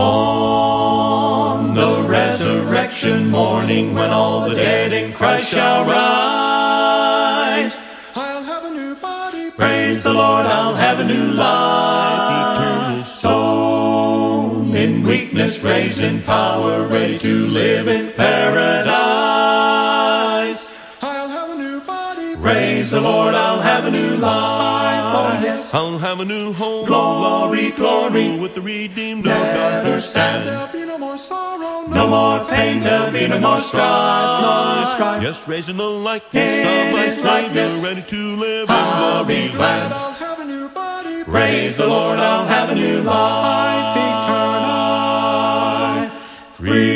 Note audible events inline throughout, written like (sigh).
On the resurrection morning, when all the dead in Christ shall rise, I'll have a new body. praise the Lord, I'll have a new life. Eternal Sown in weakness, raised in power, ready to live in paradise. I'll have a new body. Praise the Lord, I'll have a new life. I'll have a new home. Glory, glory. With the redeemed of God. Never stand. There'll be no more sorrow. No more pain, there'll be no more strife, no strife. Yes, raising the likeness of my likeness. Savior, ready to live I'll be glad. I'll have a new body. Praise the Lord, I'll have a new life eternal. Free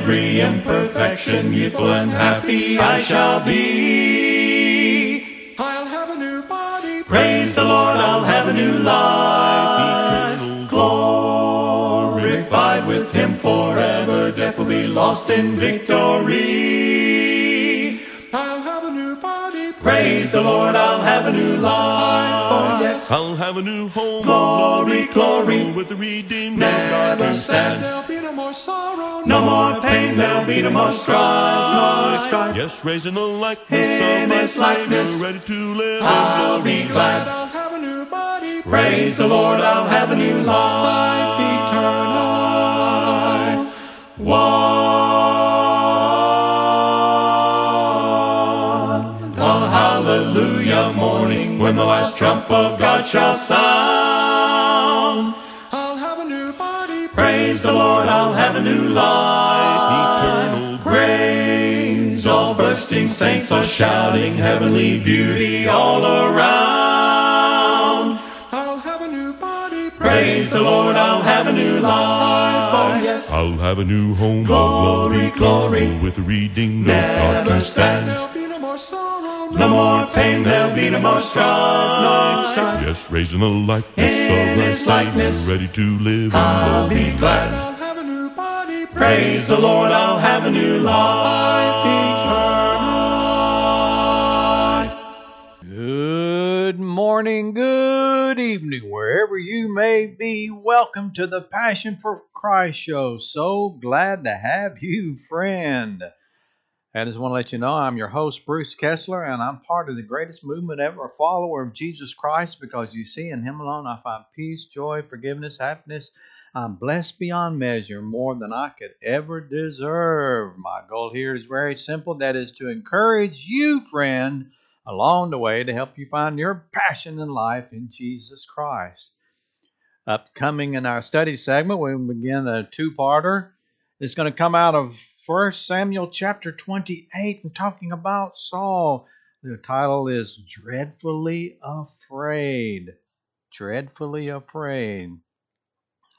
every imperfection, youthful and happy I shall be. I'll have a new body. Praise the Lord, I'll have a new life. Glorified with Him forever, death will be lost in victory. I'll have a new body. Praise the Lord, I'll have a new life. Oh, yes. I'll have a new home. Glory, glory. With the redeemed of God. Never stand. There'll no more sorrow. No more pain, there'll be no more strife, no strife. Yes, raising the likeness In of my His likeness. Savior, ready to live I'll be glad. I'll have a new body. Praise the Lord, I'll have a new life eternal. One. A hallelujah morning when the last trump of God shall sound. A new life. Eternal Praise all bursting saints are shouting heavenly beauty all around. I'll have a new body. Praise the Lord, I'll have a new life. Oh, yes. I'll have a new home. Glory, of glory. and With the redeemed of God. Stand. No more sorrow. No more pain, there'll be no more strife, no strife. Yes, raising the likeness In of His likeness. Ready to live I'll be glory. glad. Praise the Lord, I'll have a new life eternal. Good morning, good evening, wherever you may be. Welcome to the Passion for Christ show. So glad to have you, friend. I just want to let you know I'm your host, Bruce Kessler, and I'm part of the greatest movement ever, a follower of Jesus Christ, because you see, in Him alone I find peace, joy, forgiveness, happiness. I'm blessed beyond measure, more than I could ever deserve. My goal here is very simple that is to encourage you, friend, along the way to help you find your passion in life in Jesus Christ. Upcoming in our study segment, we begin a two parter. It's going to come out of 1 Samuel chapter 28 and talking about Saul. The title is Dreadfully Afraid. Dreadfully Afraid.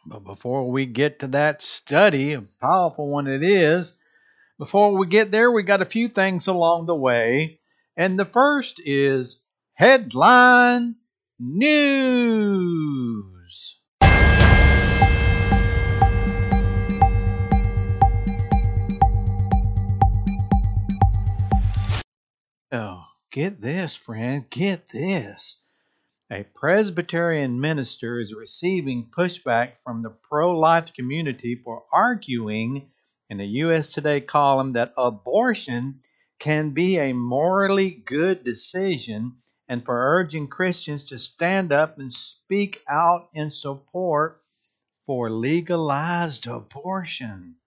But before we get to that study, a powerful one it is, before we get there, we got a few things along the way. And the first is headline news. Oh, get this, friend, get this. A Presbyterian minister is receiving pushback from the pro life community for arguing in a USA Today column that abortion can be a morally good decision and for urging Christians to stand up and speak out in support for legalized abortion.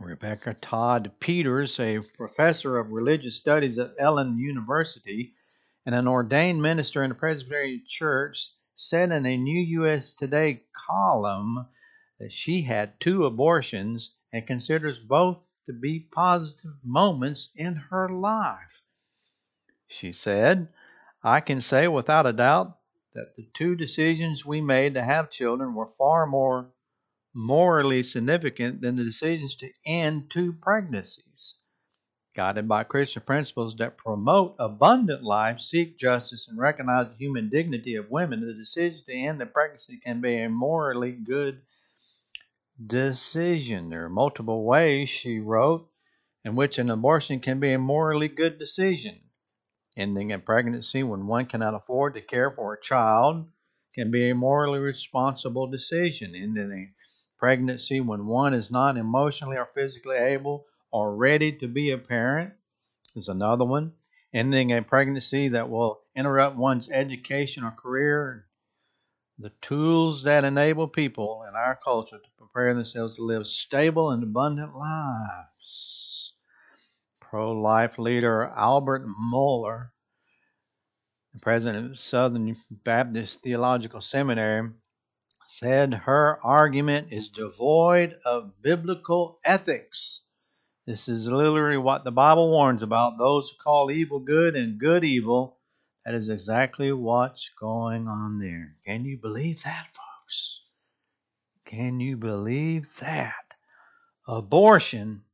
Rebecca Todd Peters, a professor of religious studies at Elon University and an ordained minister in the Presbyterian Church, said in a New USA Today column that she had two abortions and considers both to be positive moments in her life. She said, I can say without a doubt that the two decisions we made to have children were far more morally significant than the decisions to end two pregnancies. Guided by Christian principles that promote abundant life, seek justice, and recognize the human dignity of women, the decision to end the pregnancy can be a morally good decision. There are multiple ways, she wrote, in which an abortion can be a morally good decision. Ending a pregnancy when one cannot afford to care for a child can be a morally responsible decision. Ending a pregnancy when one is not emotionally or physically able or ready to be a parent is another one. Ending a pregnancy that will interrupt one's education or career. The tools that enable people in our culture to prepare themselves to live stable and abundant lives. Pro life leader Albert Mohler, the president of Southern Baptist Theological Seminary, said her argument is devoid of biblical ethics. This is literally what the Bible warns about those who call evil good and good evil. That is exactly what's going on there. Can you believe that, folks? Can you believe that? Abortion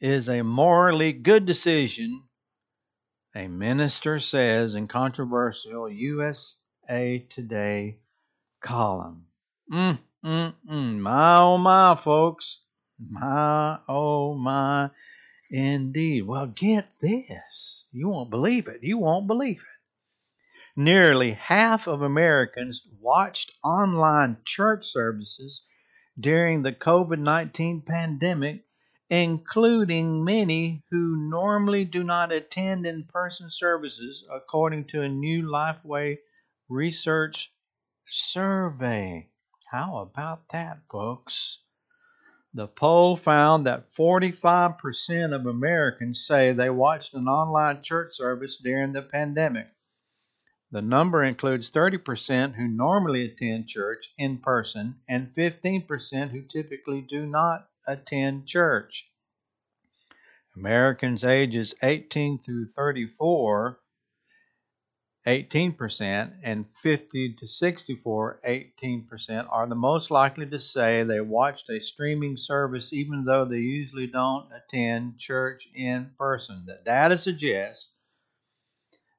is a morally good decision, a minister says in controversial USA Today column. Mm, mm, mm. My oh my, folks. My, oh my, indeed. Well, get this. You won't believe it. You won't believe it. Nearly half of Americans watched online church services during the COVID 19 pandemic, including many who normally do not attend in person services, according to a new Lifeway research survey. How about that, folks? The poll found that 45% of Americans say they watched an online church service during the pandemic. The number includes 30% who normally attend church in person and 15% who typically do not attend church. Americans ages 18 through 34 18%, and 50 to 64, 18% are the most likely to say they watched a streaming service even though they usually don't attend church in person. The data suggests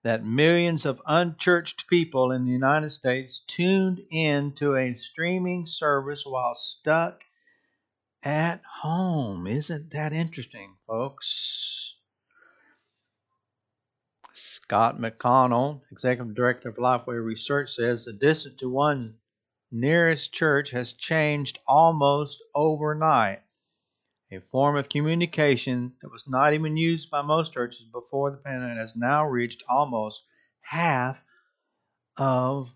that millions of unchurched people in the United States tuned in to a streaming service while stuck at home. Isn't that interesting, folks? Scott McConnell, Executive Director of Lifeway Research, says the distance to one's nearest church has changed almost overnight. A form of communication that was not even used by most churches before the pandemic has now reached almost half of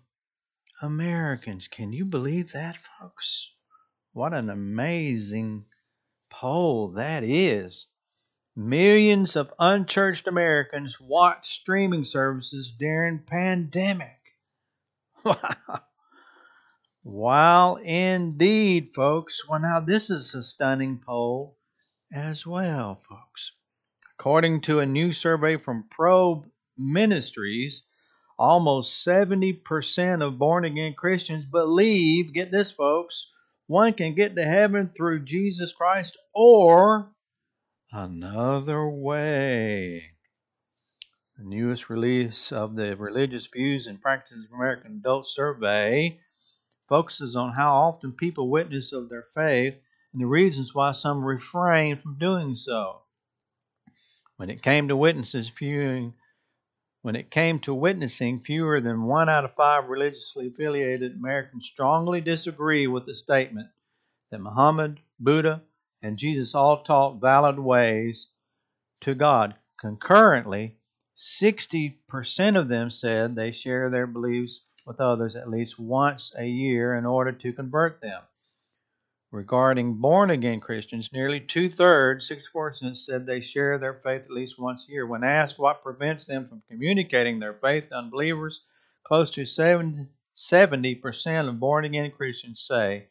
Americans. Can you believe that, folks? What an amazing poll that is. Millions of unchurched Americans watch streaming services during pandemic. (laughs) Wow. Wow, indeed, folks. Well, now this is a stunning poll as well, folks. According to a new survey from Probe Ministries, almost 70% of born again Christians believe, get this, folks, one can get to heaven through Jesus Christ or Another Way. The newest release of the Religious Views and Practices of American Adults survey focuses on how often people witness of their faith and the reasons why some refrain from doing so. When it came to witnesses viewing when it came to witnessing, fewer than one out of five religiously affiliated Americans strongly disagree with the statement that Muhammad, Buddha, and Jesus all taught valid ways to God. Concurrently, 60% of them said they share their beliefs with others at least once a year in order to convert them. Regarding born again Christians, nearly two thirds, 64%, said they share their faith at least once a year. When asked what prevents them from communicating their faith to unbelievers, close to 70% of born again Christians say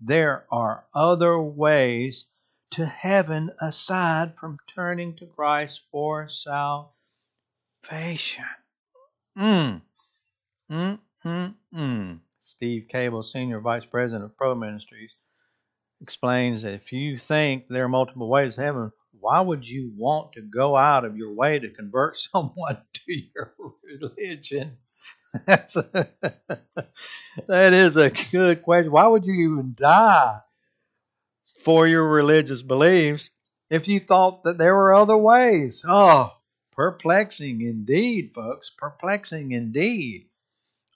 there are other ways to heaven aside from turning to Christ for salvation. Mm. Mm, mm, mm. Steve Cable, Senior Vice President of Probe Ministries, explains that if you think there are multiple ways to heaven, why would you want to go out of your way to convert (laughs) someone to your religion? That's (laughs) a, that is a good question. Why would you even die for your religious beliefs if you thought that there were other ways. Oh, Perplexing indeed, folks. Perplexing indeed.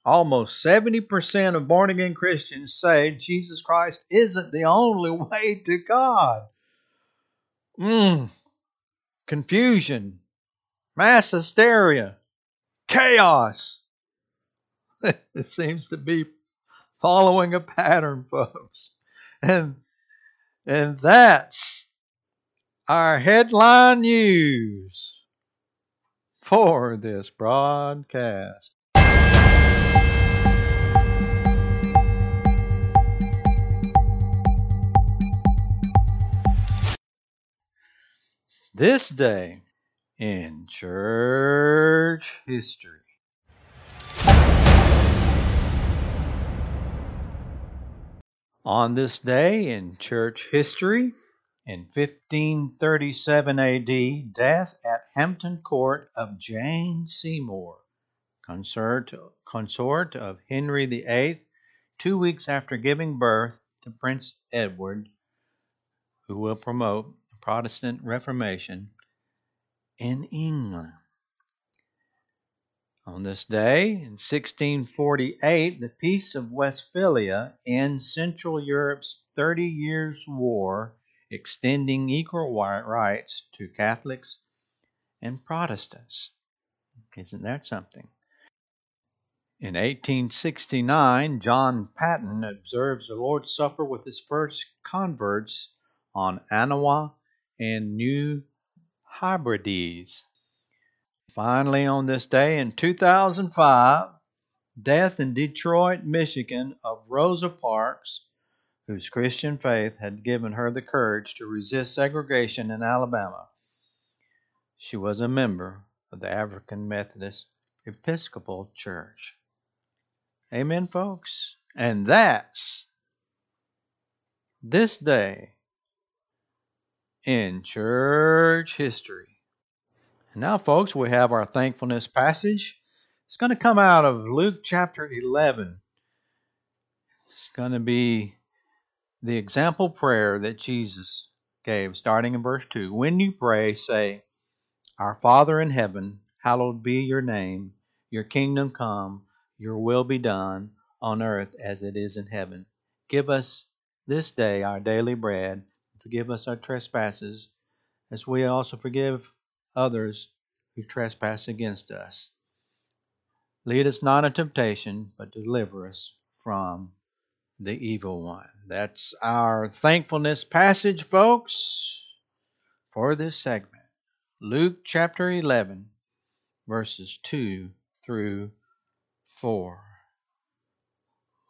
Almost 70% of born again Christians say Jesus Christ isn't the only (laughs) way to God. Mm. Confusion, mass hysteria, chaos. (laughs) it seems to be following a pattern, folks. And and that's our headline news for this broadcast. This day in church history. On this day in church history, in 1537 AD, death at Hampton Court of Jane Seymour, consort, consort of Henry VIII, two weeks after giving birth to Prince Edward, who will promote the Protestant Reformation in England. On this day, in 1648, the Peace of Westphalia ends Central Europe's Thirty Years' War, extending equal rights to Catholics and Protestants. Isn't that something? In 1869, John Paton observes the Lord's Supper with his first converts on Aniwa and New Hebrides. Finally, on this day in 2005, death in Detroit, Michigan, of Rosa Parks, whose Christian faith had given her the courage to resist segregation in Alabama. She was a member of the African Methodist Episcopal Church. Amen, folks? And that's this day in church history. Now, folks, we have our thankfulness passage. It's going to come out of Luke chapter 11. It's going to be the example prayer that Jesus gave, starting in verse 2. When you pray, say, Our Father in heaven, hallowed be your name. Your kingdom come, your will be done on earth as it is in heaven. Give us this day our daily bread. Forgive us our trespasses, as we also forgive others who trespass against us. Lead us not into temptation, but deliver us from the evil one. That's our thankfulness passage, folks, for this segment. Luke chapter 11, verses 2 through 4.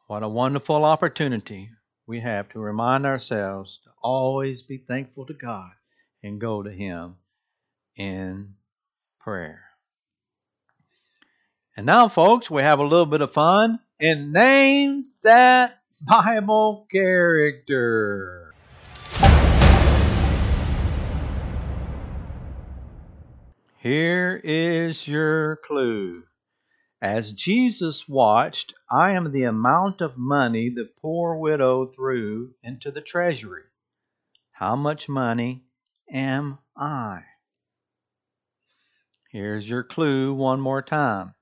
What a wonderful opportunity we have to remind ourselves to always be thankful to God and go to Him in prayer. And now, folks, we have a little bit of fun and name that Bible character. Here is your clue. As Jesus watched, I am the amount of money the poor widow threw into the treasury. How much money am I? Here's your clue one more time.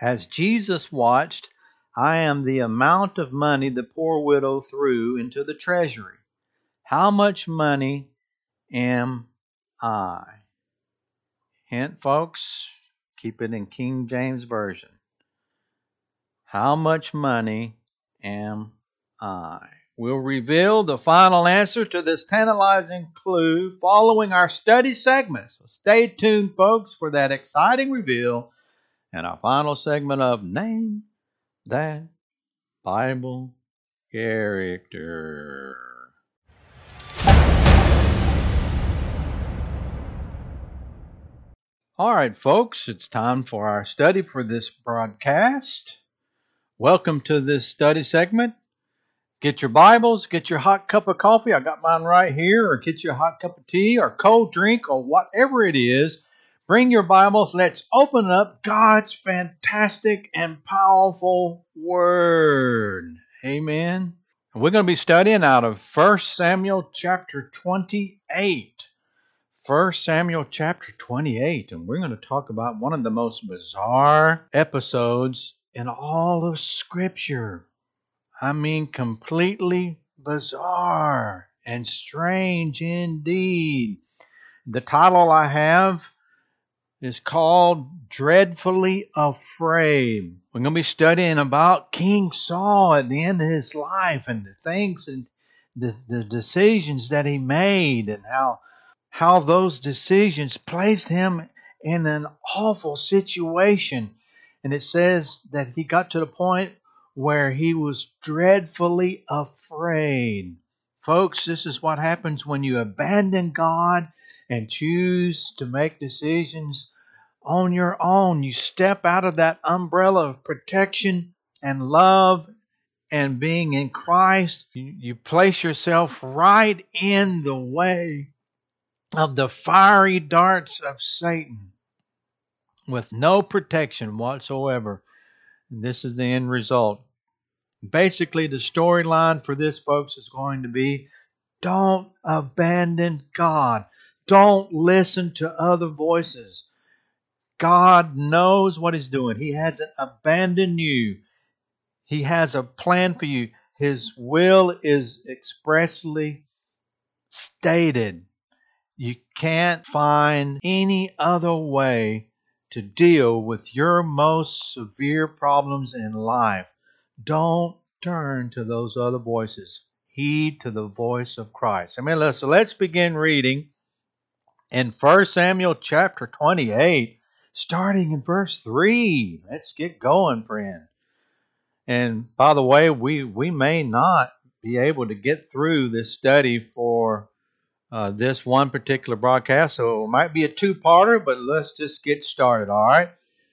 As Jesus watched, I am the amount of money the poor widow threw into the treasury. How much money am I? Hint, folks, keep it in King James Version. How much money am I? We'll reveal the final answer to this tantalizing clue following our study segment. So stay tuned, folks, for that exciting reveal and our final segment of Name That Bible Character. All right, folks, it's time for our study for this broadcast. Welcome to this study segment. Get your Bibles, get your hot cup of coffee. I got mine right here, or get you a hot cup of tea or cold drink or whatever it is. Bring your Bibles. Let's open up God's fantastic and powerful Word. Amen. And we're going to be studying out of 1 Samuel chapter 28. 1 Samuel chapter 28, and we're going to talk about one of the most bizarre episodes in all of Scripture. I mean, completely bizarre and strange indeed. The title I have is called Dreadfully Afraid. We're going to be studying about King Saul at the end of his life and the things and the, the decisions that he made and how how those decisions placed him in an awful situation. And it says that he got to the point where he was dreadfully afraid. Folks, this is what happens when you abandon God and choose to make decisions on your own. You step out of that umbrella of protection and love and being in Christ. You, place yourself right in the way of the fiery darts of Satan with no protection whatsoever. And this is the end result. Basically, the storyline for this, folks, is going to be don't abandon God. Don't listen to other voices. God knows what He's doing. He hasn't abandoned you. He has a plan for you. His will is expressly stated. You can't find any other way to deal with your most severe problems in life. Don't turn to those other voices. Heed to the voice of Christ. I mean, so let's begin reading in 1 Samuel chapter 28, starting in verse 3. Let's get going, friend. And by the way, we, we may not be able to get through this study for uh, this one particular broadcast. So it might be a two parter, but let's just get started, all right?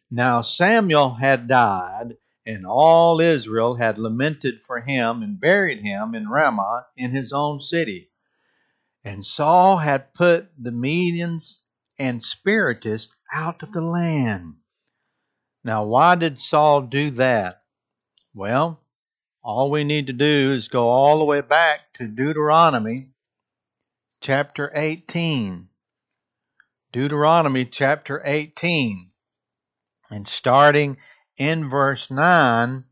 Now Samuel had died, and all Israel had lamented for him and buried him in Ramah in his own city. And Saul had put the mediums and Spiritists out of the land. Now, why did Saul do that? Well, all we need to do is go all the way back to Deuteronomy chapter 18. Deuteronomy chapter 18. And starting in verse 9,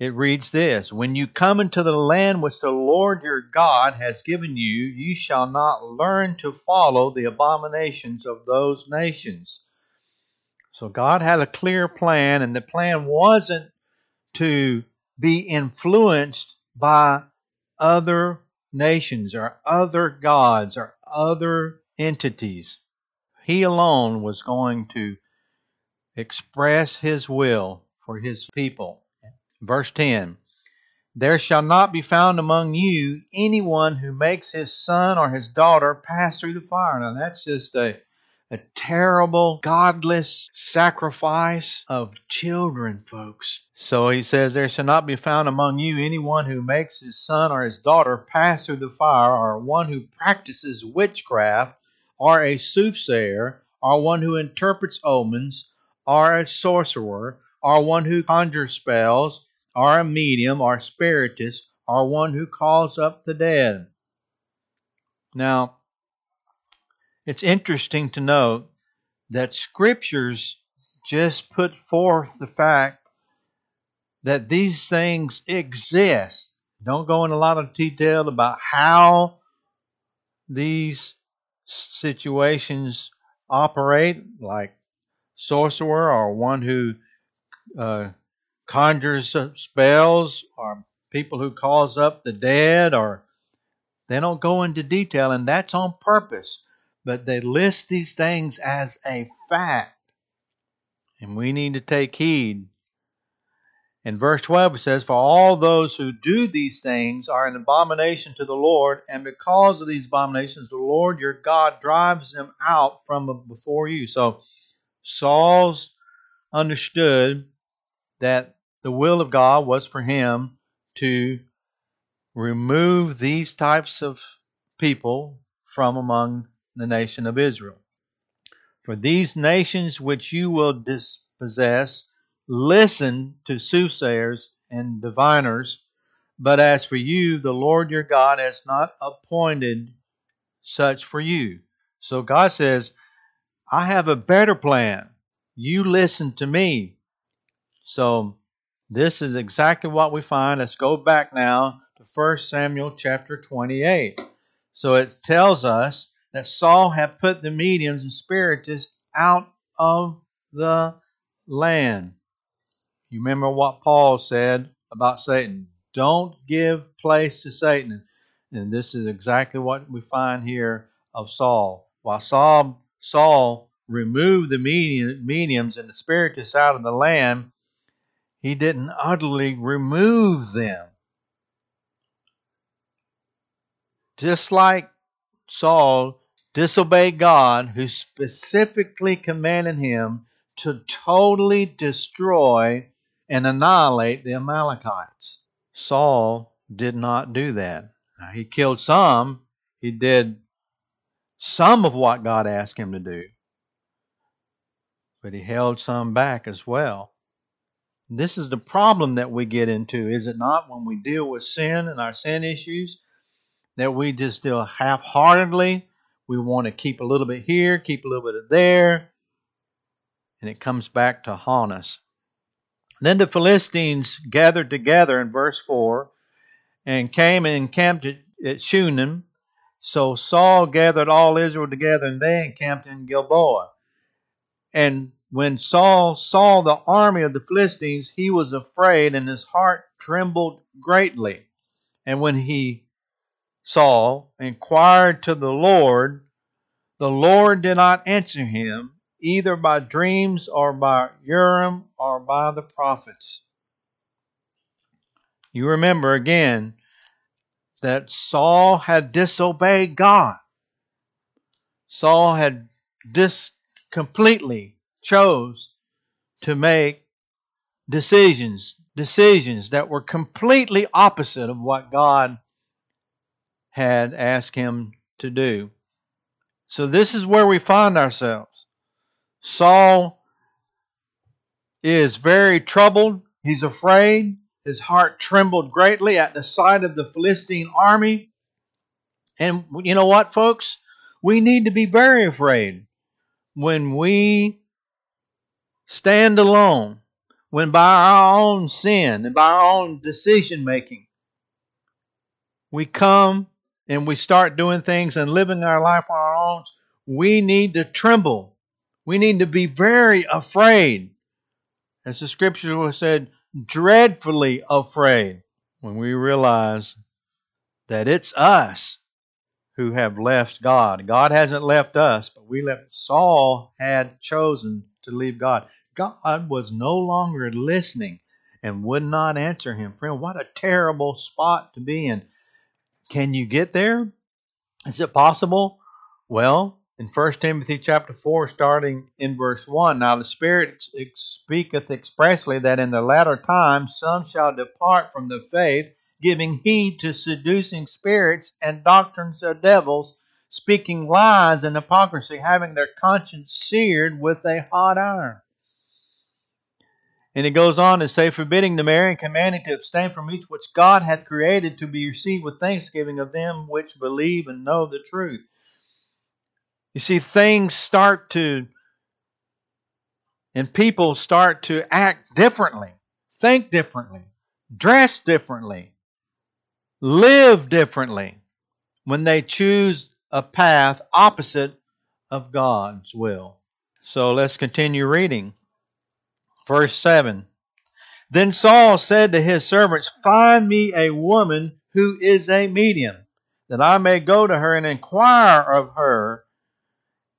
it reads this When you come into the land which the Lord your God has given you, you shall not learn to follow the abominations of those nations. So God had a clear plan, and the plan wasn't to be influenced by other nations or other gods or other entities. He alone was going to express his will for his people. Verse 10 There shall not be found among you anyone who makes his son or his daughter pass through the fire. Now, that's just a a terrible, godless sacrifice of children, folks. So he says, There shall not be found among you anyone who makes his son or his daughter pass through the fire, or one who practices witchcraft, or a soothsayer, or one who interprets omens, or a sorcerer, or one who conjures spells, or a medium, or spiritist, or one who calls up the dead. Now, it's interesting to note that scriptures just put forth the fact that these things exist. Don't go in a lot of detail about how these situations operate, like sorcerer or one who uh, conjures spells or people who calls up the dead or they don't go into detail and that's on purpose but they list these things as a fact. And we need to take heed. In verse 12 it says, For all those who do these things are an abomination to the Lord, and because of these abominations, the Lord your God drives them out from before you. So Saul's understood that the will of God was for him to remove these types of people from among the nation of Israel. For these nations which you will dispossess listen to soothsayers and diviners, but as for you, the Lord your God has not appointed such for you. So God says, I have a better plan. You listen to me. So this is exactly what we find. Let's go back now to 1 Samuel chapter 28. So it tells us that Saul had put the mediums and spiritists out of the land. You remember what Paul said about Satan. Don't give place to Satan. And this is exactly what we find here of Saul. While Saul, Saul removed the mediums and the spiritists out of the land, he didn't utterly remove them. Just like Saul disobeyed God, who specifically commanded him to totally destroy and annihilate the Amalekites. Saul did not do that. Now, he killed some, he did some of what God asked him to do, but he held some back as well. This is the problem that we get into, is it not, when we deal with sin and our sin issues, that we just do half heartedly. We want to keep a little bit here, keep a little bit of there, and it comes back to haunt us. Then the Philistines gathered together in verse 4 and came and encamped at Shunem. So Saul gathered all Israel together and they encamped in Gilboa. And when Saul saw the army of the Philistines, he was afraid and his heart trembled greatly. And when he, Saul, inquired to the Lord, the Lord did not answer him, either by dreams or by Urim or by the prophets. You remember again that Saul had disobeyed God. Saul had dis completely chose to make decisions, decisions that were completely opposite of what God had asked him to do. So this is where we find ourselves. Saul is very troubled. He's afraid. His heart trembled greatly at the sight of the Philistine army. And you know what, folks? We need to be very afraid when we stand alone, when by our own sin and by our own decision making, we come and we start doing things and living our life on our own, we need to tremble. We need to be very afraid. As the scripture said, dreadfully afraid when we realize that it's us who have left God. God hasn't left us, but we left. Saul had chosen to leave God. God was no longer listening and would not answer him. Friend, what a terrible spot to be in. Can you get there? Is it possible? Well, in 1 Timothy chapter 4, starting in verse 1, Now the Spirit speaketh expressly that in the latter times some shall depart from the faith, giving heed to seducing spirits and doctrines of devils, speaking lies and hypocrisy, having their conscience seared with a hot iron and it goes on to say, forbidding to marry and commanding to abstain from each which God hath created to be received with thanksgiving of them which believe and know the truth. You see, things start to, and people start to act differently, think differently, dress differently, live differently when they choose a path opposite of God's will. So let's continue reading. Verse 7 Then Saul said to his servants, Find me a woman who is a medium, that I may go to her and inquire of her.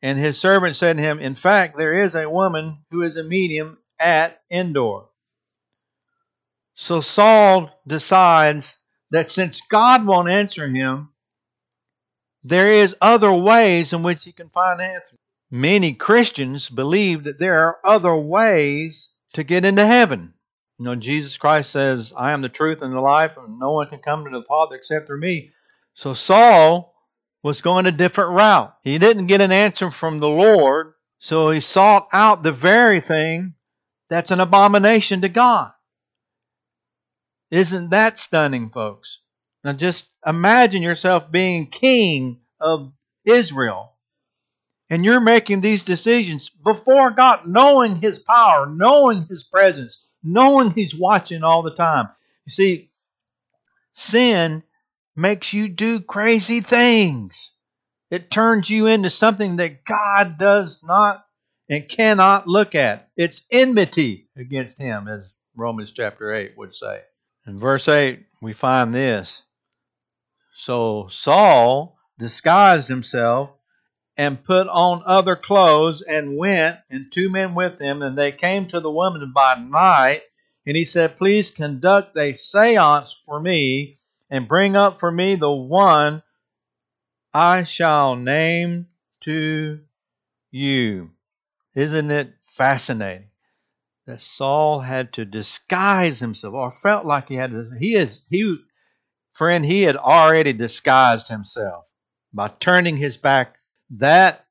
And his servant said to him, In fact, there is a woman who is a medium at Endor. So Saul decides that since God won't answer him, there is other ways in which he can find answers. Many Christians believe that there are other ways to get into heaven. You know, Jesus Christ says, I am the truth and the life, and no one can come to the Father except through me. So Saul was going a different route. He didn't get an answer from the Lord, so he sought out the very thing that's an abomination to God. Isn't that stunning, folks? Now just imagine yourself being king of Israel And you're making these decisions before God, knowing His power, knowing His presence, knowing He's watching all the time. You see, sin makes you do crazy things. It turns you into something that God does not and cannot look at. It's enmity against Him, as Romans chapter 8 would say. In verse 8, we find this. So Saul disguised himself and put on other clothes and went, and two men with him, and they came to the woman by night. And he said, Please conduct a seance for me and bring up for me the one I shall name to you. Isn't it fascinating that Saul had to disguise himself or felt like he had to? He is, he, friend, he had already disguised himself by turning his back. That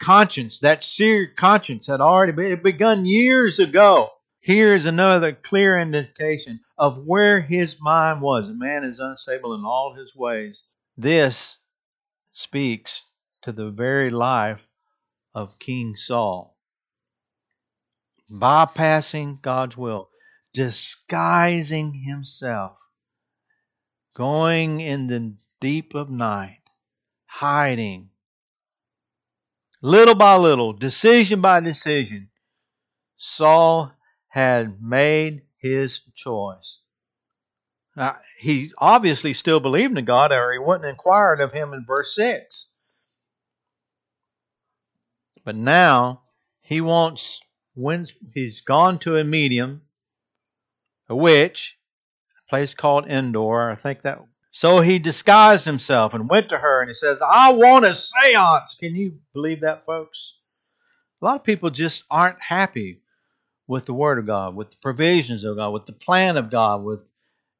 conscience, that seared conscience had already begun years ago. Here's another clear indication of where his mind was. A man is unstable in all his ways. This speaks to the very life of King Saul bypassing God's will, disguising himself, going in the deep of night, hiding. Little by little, decision by decision, Saul had made his choice. Now, he obviously still believed in God, or he wouldn't inquired of him in verse 6. But now he wants when he's gone to a medium, a witch, a place called Endor, I think that. So he disguised himself and went to her and he says, I want a seance. Can you believe that, folks? A lot of people just aren't happy with the Word of God, with the provisions of God, with the plan of God, with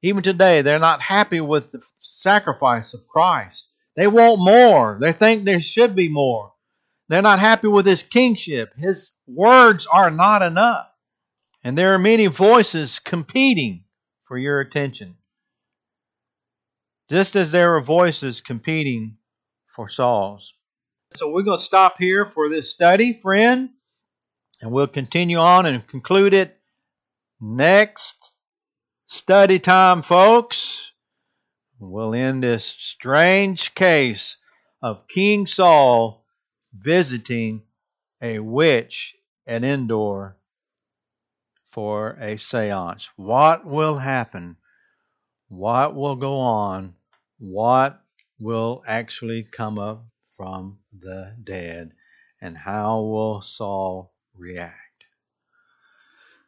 even today, they're not happy with the sacrifice of Christ. They want more. They think there should be more. They're not happy with his kingship. His words are not enough. And there are many voices competing for your attention. Just as there are voices competing for Saul's. So we're going to stop here for this study, friend, and we'll continue on and conclude it next study time, folks. We'll end this strange case of King Saul visiting a witch at Endor for a seance. What will happen? What will go on? What will actually come up from the dead? And how will Saul react?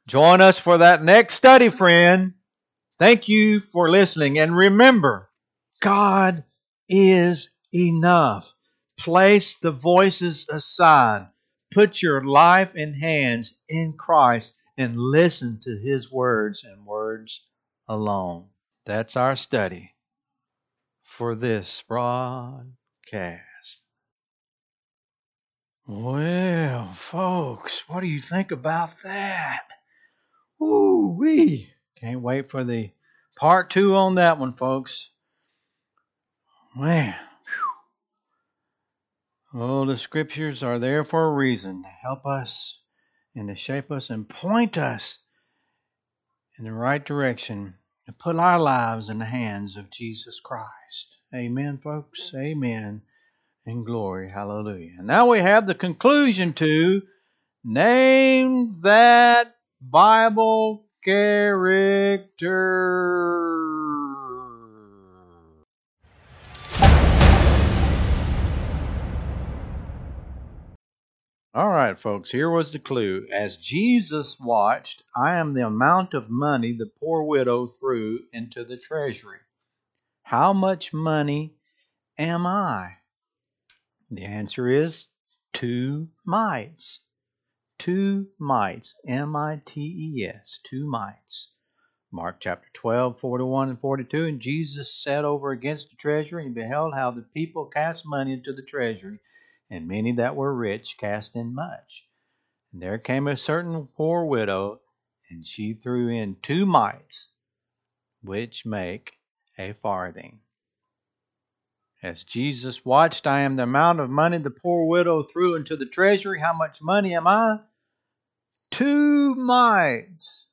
Join us for that next study, friend. Thank you for listening. And remember, God is enough. Place the voices aside. Put your life and hands in Christ and listen to His words and words alone. That's our study for this broadcast. Well, folks, what do you think about that? Ooh wee! Can't wait for the part two on that one, folks. Man. Oh, the scriptures are there for a reason to help us and to shape us and point us in the right direction put our lives in the hands of Jesus Christ. Amen, folks. Amen. And glory. Hallelujah. And now we have the conclusion to name that Bible character. All right, folks, here was the clue. As Jesus watched, I am the amount of money the poor widow threw into the treasury. How much money am I? The answer is two mites. Two mites. M I T E S. Two mites. Mark chapter 12, 41 and 42. And Jesus sat over against the treasury and beheld how the people cast money into the treasury and many that were rich cast in much. And there came a certain poor widow, and she threw in two mites, which make a farthing. As Jesus watched, I am the amount of money the poor widow threw into the treasury. How much money am I? Two mites.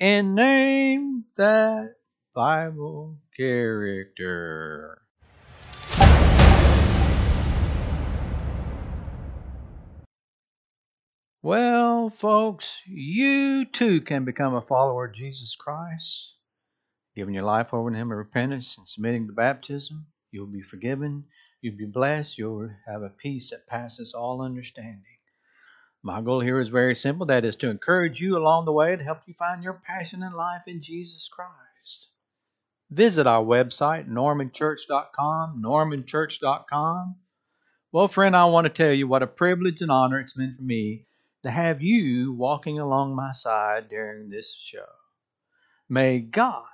And name that Bible character. Well, folks, you too can become a follower of Jesus Christ. Giving your life over to Him in repentance and submitting to baptism, you'll be forgiven, you'll be blessed, you'll have a peace that passes all understanding. My goal here is very simple that is to encourage you along the way to help you find your passion in life in Jesus Christ. Visit our website, normanchurch.com, normanchurch.com. Well, friend, I want to tell you what a privilege and honor it's been for me to have you walking along my side during this show. May God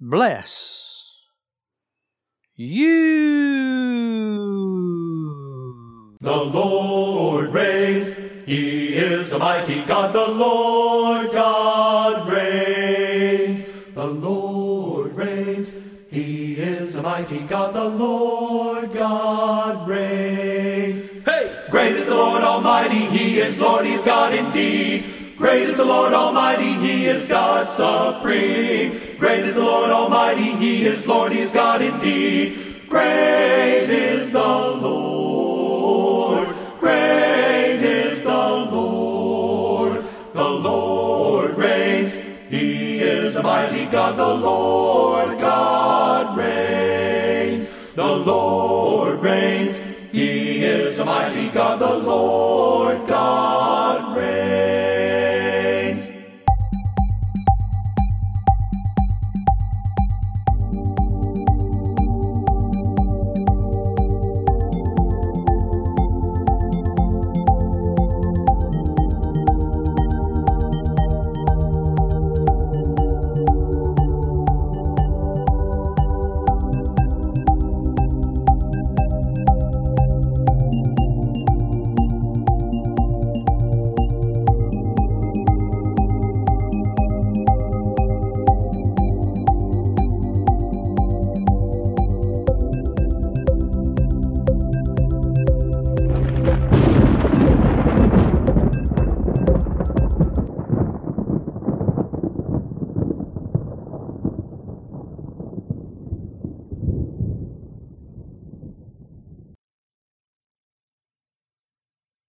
bless you. The Lord reigns. He is a mighty God. The Lord God reigns. The Lord reigns. He is a mighty God. The Lord God reigns. Great is the Lord Almighty. He is Lord. He's God indeed. Great is the Lord Almighty. He is God supreme. Great is the Lord Almighty. He is Lord. He's God indeed. Great is the Lord. Great is the Lord. The Lord reigns. He is a mighty God. The Lord God reigns. The Lord reigns. He is a mighty God. The